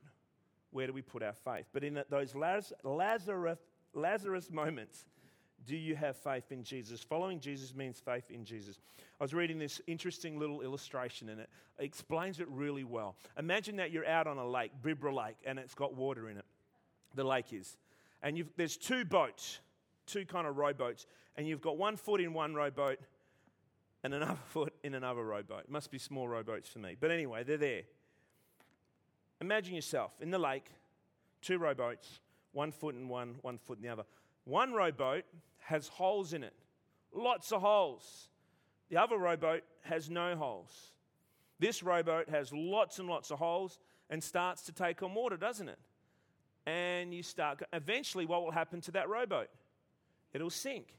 where do we put our faith? But in those Lazarus, Lazarus moments, do you have faith in Jesus? Following Jesus means faith in Jesus. I was reading this interesting little illustration and it explains it really well. Imagine that you're out on a lake, Bibra Lake, and it's got water in it. The lake is. And there's two boats, two kind of rowboats, and you've got one foot in one rowboat and another foot in another rowboat. It must be small rowboats for me. But anyway, they're there. Imagine yourself in the lake, two rowboats, one foot in one, one foot in the other. One rowboat has holes in it, lots of holes. The other rowboat has no holes. This rowboat has lots and lots of holes and starts to take on water, doesn't it? And you start, eventually, what will happen to that rowboat? It'll sink.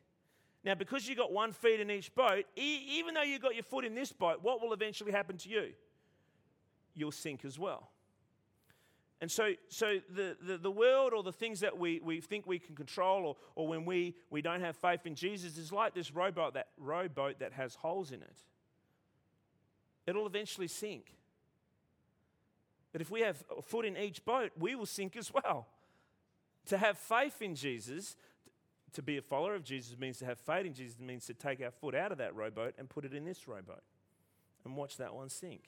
Now, because you've got one feet in each boat, e- even though you've got your foot in this boat, what will eventually happen to you? You'll sink as well. And so, so the, the, the, world or the things that we, we think we can control or, or when we, we don't have faith in Jesus is like this rowboat that, rowboat that has holes in it. It'll eventually sink. But if we have a foot in each boat, we will sink as well. To have faith in Jesus, to be a follower of Jesus means to have faith in Jesus, means to take our foot out of that rowboat and put it in this rowboat and watch that one sink.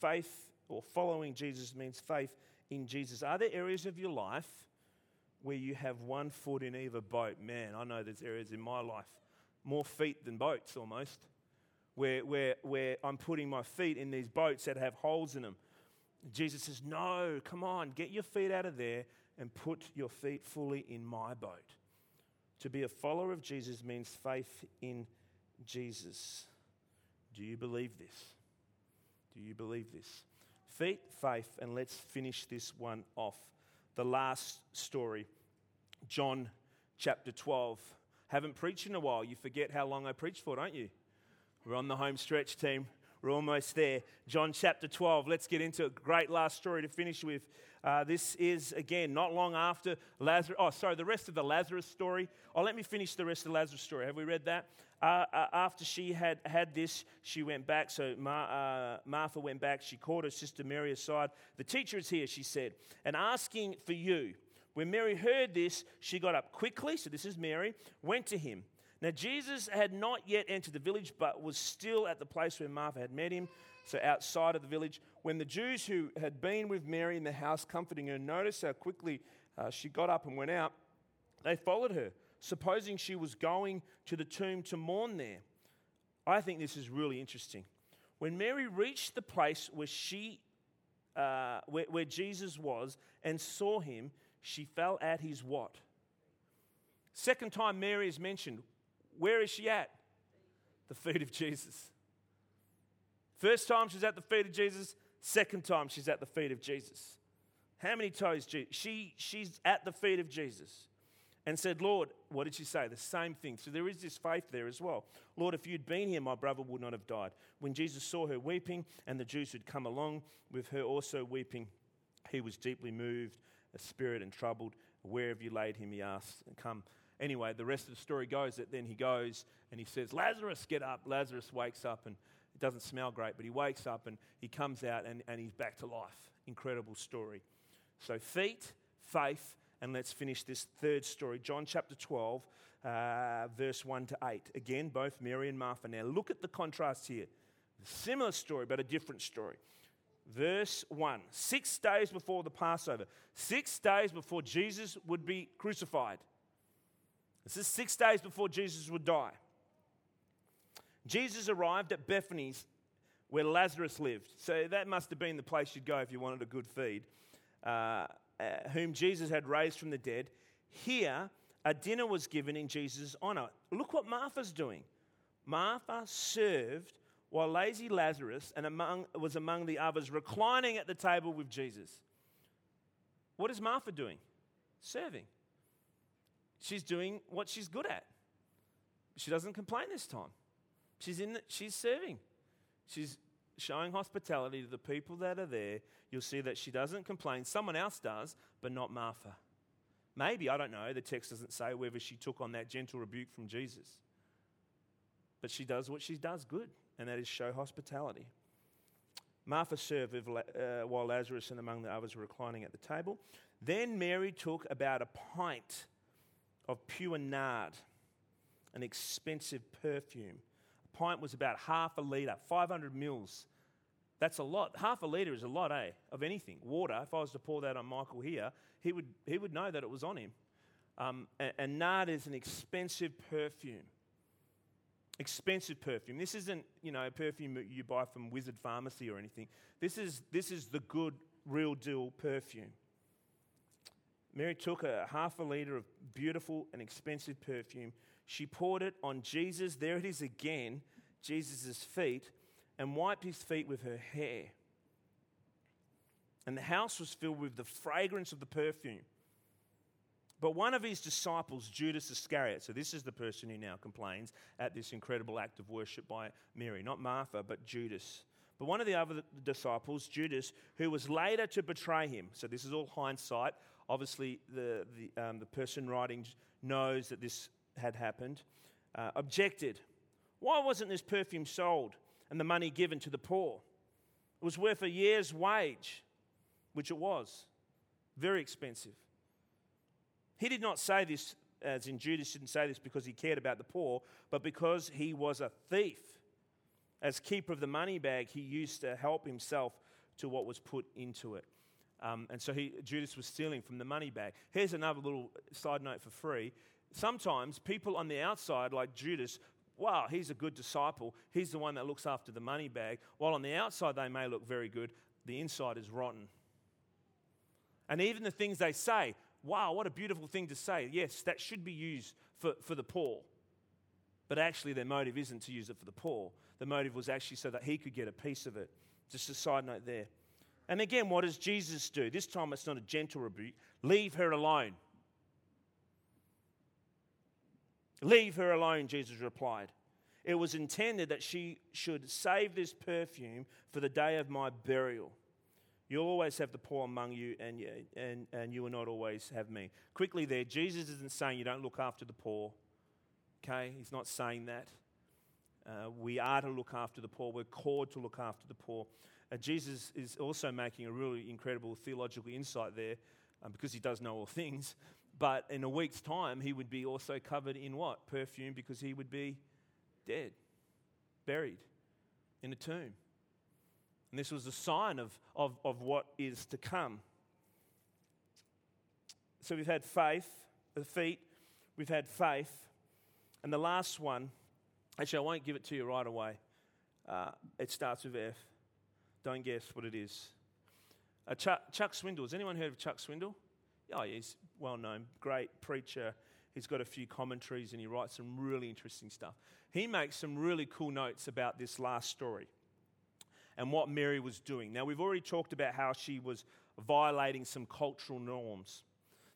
Faith or following Jesus means faith in Jesus. Are there areas of your life where you have one foot in either boat? Man, I know there's areas in my life, more feet than boats almost, where, where, where I'm putting my feet in these boats that have holes in them. Jesus says, No, come on, get your feet out of there and put your feet fully in my boat. To be a follower of Jesus means faith in Jesus. Do you believe this? Do you believe this? Feet, faith, and let's finish this one off. The last story, John chapter 12. Haven't preached in a while. You forget how long I preached for, don't you? We're on the home stretch team. We're almost there. John chapter 12. Let's get into a great last story to finish with. Uh, this is, again, not long after Lazarus. Oh, sorry, the rest of the Lazarus story. Oh, let me finish the rest of the Lazarus story. Have we read that? Uh, after she had had this, she went back. So Mar- uh, Martha went back. She called her sister Mary aside. The teacher is here, she said, and asking for you. When Mary heard this, she got up quickly. So this is Mary, went to him. Now, Jesus had not yet entered the village, but was still at the place where Martha had met him, so outside of the village. When the Jews who had been with Mary in the house comforting her noticed how quickly uh, she got up and went out, they followed her, supposing she was going to the tomb to mourn there. I think this is really interesting. When Mary reached the place where she, uh, where, where Jesus was, and saw him, she fell at his what? Second time Mary is mentioned. Where is she at? The feet of Jesus. First time she's at the feet of Jesus, second time she's at the feet of Jesus. How many times she she's at the feet of Jesus and said, Lord, what did she say? The same thing. So there is this faith there as well. Lord, if you'd been here, my brother would not have died. When Jesus saw her weeping and the Jews who'd come along with her also weeping, he was deeply moved, a spirit and troubled. Where have you laid him? He asked. And come Anyway, the rest of the story goes that then he goes and he says, Lazarus, get up. Lazarus wakes up and it doesn't smell great, but he wakes up and he comes out and, and he's back to life. Incredible story. So, feet, faith, and let's finish this third story. John chapter 12, uh, verse 1 to 8. Again, both Mary and Martha. Now, look at the contrast here. Similar story, but a different story. Verse 1 Six days before the Passover, six days before Jesus would be crucified, this is six days before Jesus would die. Jesus arrived at Bethany's where Lazarus lived. So that must have been the place you'd go if you wanted a good feed, uh, uh, whom Jesus had raised from the dead. Here, a dinner was given in Jesus' honor. Look what Martha's doing. Martha served while lazy Lazarus and among, was among the others reclining at the table with Jesus. What is Martha doing? Serving. She's doing what she's good at. She doesn't complain this time. She's, in the, she's serving. She's showing hospitality to the people that are there. You'll see that she doesn't complain. Someone else does, but not Martha. Maybe, I don't know, the text doesn't say whether she took on that gentle rebuke from Jesus. But she does what she does good, and that is show hospitality. Martha served uh, while Lazarus and among the others were reclining at the table. Then Mary took about a pint of pure nard, an expensive perfume. A pint was about half a litre, 500 mils. That's a lot. Half a litre is a lot, eh? Of anything. Water, if I was to pour that on Michael here, he would, he would know that it was on him. Um, and, and nard is an expensive perfume. Expensive perfume. This isn't, you know, a perfume that you buy from Wizard Pharmacy or anything. This is, this is the good, real deal perfume. Mary took a half a litre of beautiful and expensive perfume. She poured it on Jesus, there it is again, Jesus' feet, and wiped his feet with her hair. And the house was filled with the fragrance of the perfume. But one of his disciples, Judas Iscariot, so this is the person who now complains at this incredible act of worship by Mary, not Martha, but Judas. But one of the other disciples, Judas, who was later to betray him, so this is all hindsight, Obviously, the, the, um, the person writing knows that this had happened. Uh, objected. Why wasn't this perfume sold and the money given to the poor? It was worth a year's wage, which it was. Very expensive. He did not say this, as in Judas didn't say this because he cared about the poor, but because he was a thief. As keeper of the money bag, he used to help himself to what was put into it. Um, and so he, Judas was stealing from the money bag. Here's another little side note for free. Sometimes people on the outside, like Judas, wow, he's a good disciple. He's the one that looks after the money bag. While on the outside they may look very good, the inside is rotten. And even the things they say, wow, what a beautiful thing to say. Yes, that should be used for, for the poor. But actually, their motive isn't to use it for the poor. The motive was actually so that he could get a piece of it. Just a side note there. And again, what does Jesus do? This time it's not a gentle rebuke. Leave her alone. Leave her alone, Jesus replied. It was intended that she should save this perfume for the day of my burial. You'll always have the poor among you, and, and, and you will not always have me. Quickly, there, Jesus isn't saying you don't look after the poor. Okay? He's not saying that. Uh, we are to look after the poor. We're called to look after the poor. Uh, Jesus is also making a really incredible theological insight there um, because he does know all things. But in a week's time, he would be also covered in what? Perfume because he would be dead, buried in a tomb. And this was a sign of, of, of what is to come. So we've had faith, the feet, we've had faith. And the last one, actually, I won't give it to you right away. Uh, it starts with F. Don't guess what it is. Uh, Chuck, Chuck Swindoll. Has anyone heard of Chuck Swindoll? Oh, he's well known, great preacher. He's got a few commentaries and he writes some really interesting stuff. He makes some really cool notes about this last story and what Mary was doing. Now, we've already talked about how she was violating some cultural norms.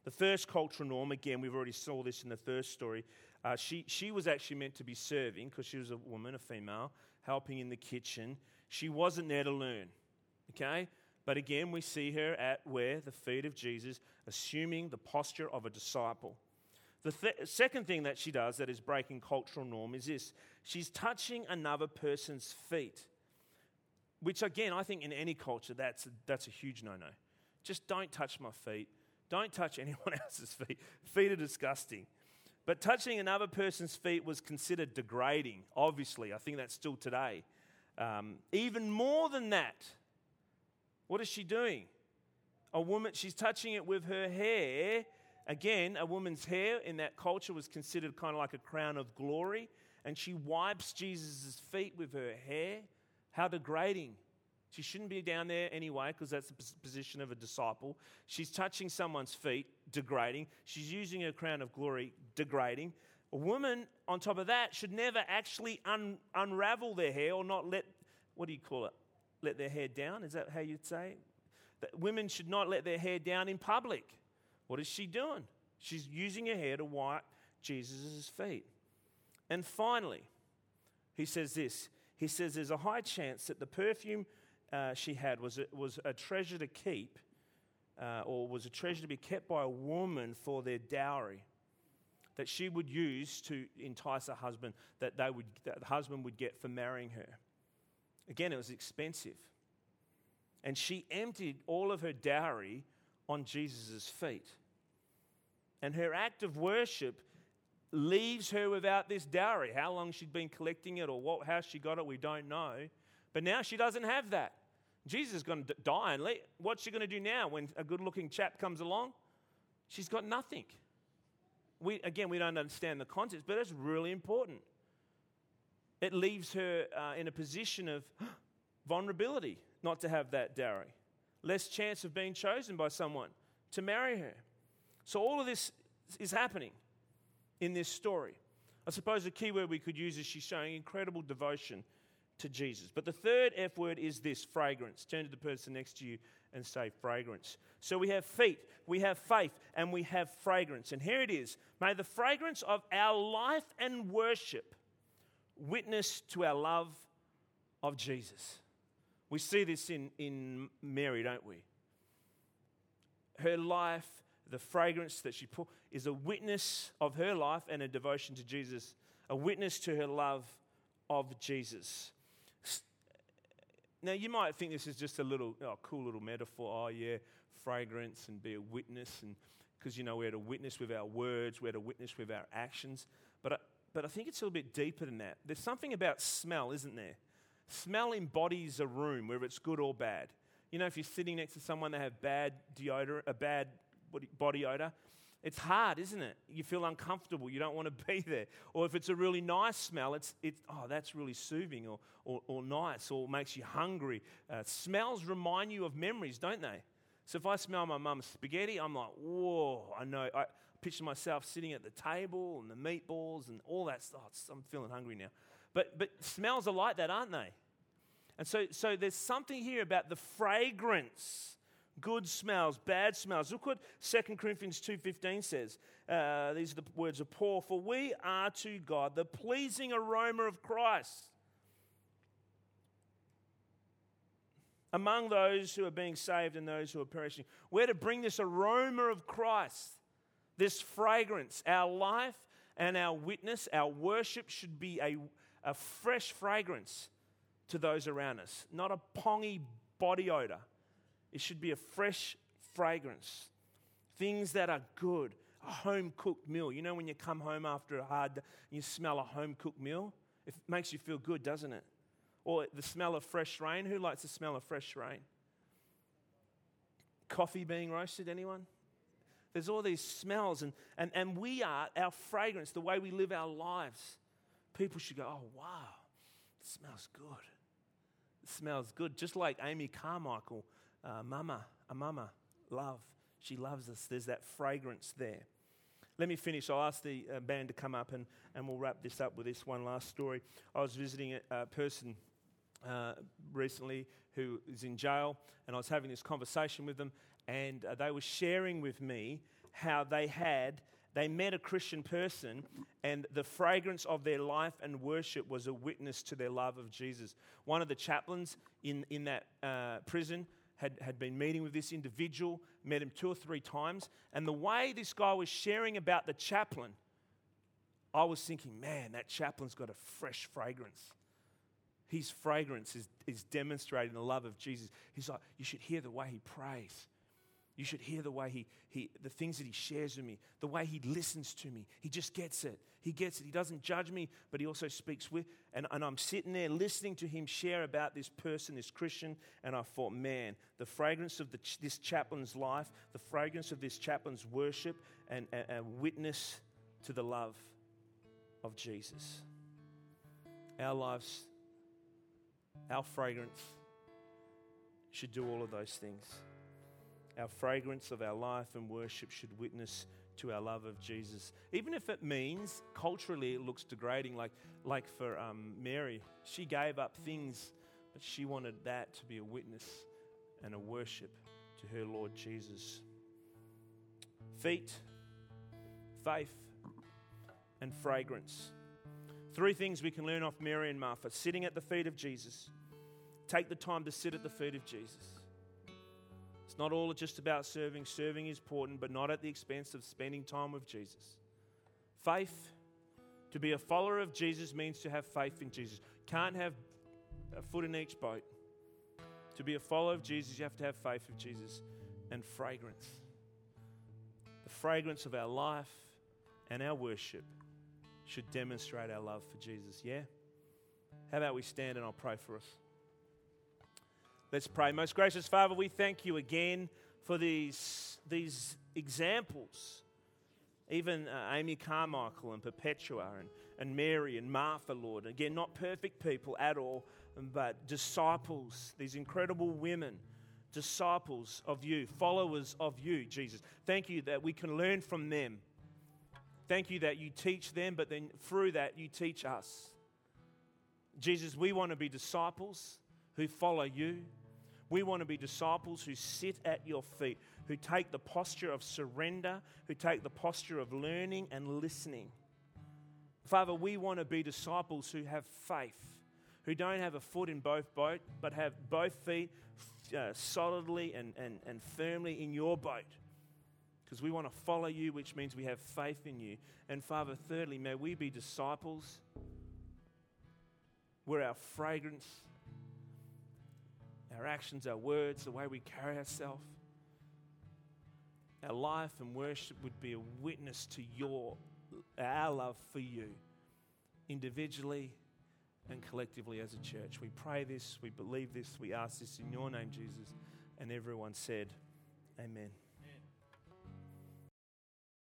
The first cultural norm, again, we've already saw this in the first story. Uh, she, she was actually meant to be serving because she was a woman, a female, helping in the kitchen. She wasn't there to learn, okay? But again, we see her at where? The feet of Jesus, assuming the posture of a disciple. The th- second thing that she does that is breaking cultural norm is this she's touching another person's feet which again, I think in any culture, that's, that's a huge no no. Just don't touch my feet. Don't touch anyone else's feet. Feet are disgusting. But touching another person's feet was considered degrading, obviously. I think that's still today. Um, even more than that, what is she doing? A woman, she's touching it with her hair. Again, a woman's hair in that culture was considered kind of like a crown of glory. And she wipes Jesus' feet with her hair. How degrading. She shouldn't be down there anyway because that's the position of a disciple. She's touching someone's feet, degrading. She's using her crown of glory, degrading. A woman, on top of that, should never actually un- unravel their hair or not let, what do you call it? Let their hair down? Is that how you'd say? That women should not let their hair down in public. What is she doing? She's using her hair to wipe Jesus' feet. And finally, he says this he says there's a high chance that the perfume uh, she had was a, was a treasure to keep, uh, or was a treasure to be kept by a woman for their dowry that she would use to entice her husband, that, they would, that the husband would get for marrying her. Again, it was expensive. And she emptied all of her dowry on Jesus' feet. And her act of worship leaves her without this dowry. How long she'd been collecting it or what, how she got it, we don't know. But now she doesn't have that. Jesus is going to die, and what's she going to do now when a good looking chap comes along? She's got nothing. We, again, we don't understand the context, but it's really important. It leaves her uh, in a position of vulnerability not to have that dowry, less chance of being chosen by someone to marry her. So, all of this is happening in this story. I suppose the key word we could use is she's showing incredible devotion to Jesus. But the third F word is this fragrance. Turn to the person next to you and say fragrance. So we have feet, we have faith, and we have fragrance. And here it is May the fragrance of our life and worship witness to our love of Jesus. We see this in, in Mary, don't we? Her life, the fragrance that she put, is a witness of her life and a devotion to Jesus, a witness to her love of Jesus. Now, you might think this is just a little oh, cool little metaphor. Oh, yeah, fragrance and be a witness. And because, you know, we're to witness with our words, we're to witness with our actions. But I, think it's a little bit deeper than that. There's something about smell, isn't there? Smell embodies a room, whether it's good or bad. You know, if you're sitting next to someone that have bad deodorant, a bad body odor, it's hard, isn't it? You feel uncomfortable. You don't want to be there. Or if it's a really nice smell, it's, it's oh, that's really soothing or, or, or nice or makes you hungry. Uh, smells remind you of memories, don't they? So if I smell my mum's spaghetti, I'm like, whoa, I know. I picture myself sitting at the table and the meatballs and all that stuff. Oh, I'm feeling hungry now. But, but smells are like that, aren't they? And so, so there's something here about the fragrance good smells, bad smells. Look what 2 Corinthians 2.15 says. Uh, these are the words of Paul. For we are to God the pleasing aroma of Christ. Among those who are being saved and those who are perishing. We're to bring this aroma of Christ, this fragrance. Our life and our witness, our worship should be a, a fresh fragrance to those around us, not a pongy body odor. It should be a fresh fragrance. Things that are good. A home cooked meal. You know, when you come home after a hard day, you smell a home cooked meal? It makes you feel good, doesn't it? Or the smell of fresh rain. Who likes the smell of fresh rain? Coffee being roasted, anyone? There's all these smells, and, and, and we are, our fragrance, the way we live our lives. People should go, oh, wow, it smells good. It smells good. Just like Amy Carmichael, uh, mama, a mama, love. She loves us. There's that fragrance there. Let me finish. I'll ask the uh, band to come up and, and we'll wrap this up with this one last story. I was visiting a, a person uh, recently who is in jail, and I was having this conversation with them, and uh, they were sharing with me how they had they met a Christian person, and the fragrance of their life and worship was a witness to their love of Jesus. One of the chaplains in, in that uh, prison had, had been meeting with this individual, met him two or three times, and the way this guy was sharing about the chaplain, I was thinking, man, that chaplain's got a fresh fragrance. His fragrance is, is demonstrating the love of Jesus. He's like, you should hear the way he prays. You should hear the way he, he, the things that he shares with me, the way he listens to me. He just gets it. He gets it. He doesn't judge me, but he also speaks with. And, and I'm sitting there listening to him share about this person, this Christian, and I thought, man, the fragrance of the, this chaplain's life, the fragrance of this chaplain's worship, and a witness to the love of Jesus. Our lives, our fragrance should do all of those things. Our fragrance of our life and worship should witness to our love of Jesus. Even if it means culturally it looks degrading, like, like for um, Mary, she gave up things, but she wanted that to be a witness and a worship to her Lord Jesus. Feet, faith, and fragrance. Three things we can learn off Mary and Martha sitting at the feet of Jesus. Take the time to sit at the feet of Jesus it's not all just about serving. Serving is important, but not at the expense of spending time with Jesus. Faith, to be a follower of Jesus means to have faith in Jesus. Can't have a foot in each boat. To be a follower of Jesus, you have to have faith in Jesus and fragrance. The fragrance of our life and our worship should demonstrate our love for Jesus. Yeah? How about we stand and I'll pray for us? Let's pray. Most gracious Father, we thank you again for these, these examples. Even uh, Amy Carmichael and Perpetua and, and Mary and Martha, Lord. Again, not perfect people at all, but disciples, these incredible women, disciples of you, followers of you, Jesus. Thank you that we can learn from them. Thank you that you teach them, but then through that, you teach us. Jesus, we want to be disciples who follow you. We want to be disciples who sit at your feet, who take the posture of surrender, who take the posture of learning and listening. Father, we want to be disciples who have faith, who don't have a foot in both boat, but have both feet uh, solidly and, and, and firmly in your boat. Because we want to follow you, which means we have faith in you. And Father, thirdly, may we be disciples where our fragrance our actions, our words, the way we carry ourselves, our life and worship would be a witness to your our love for you individually and collectively as a church. We pray this, we believe this, we ask this in your name, Jesus. And everyone said, Amen.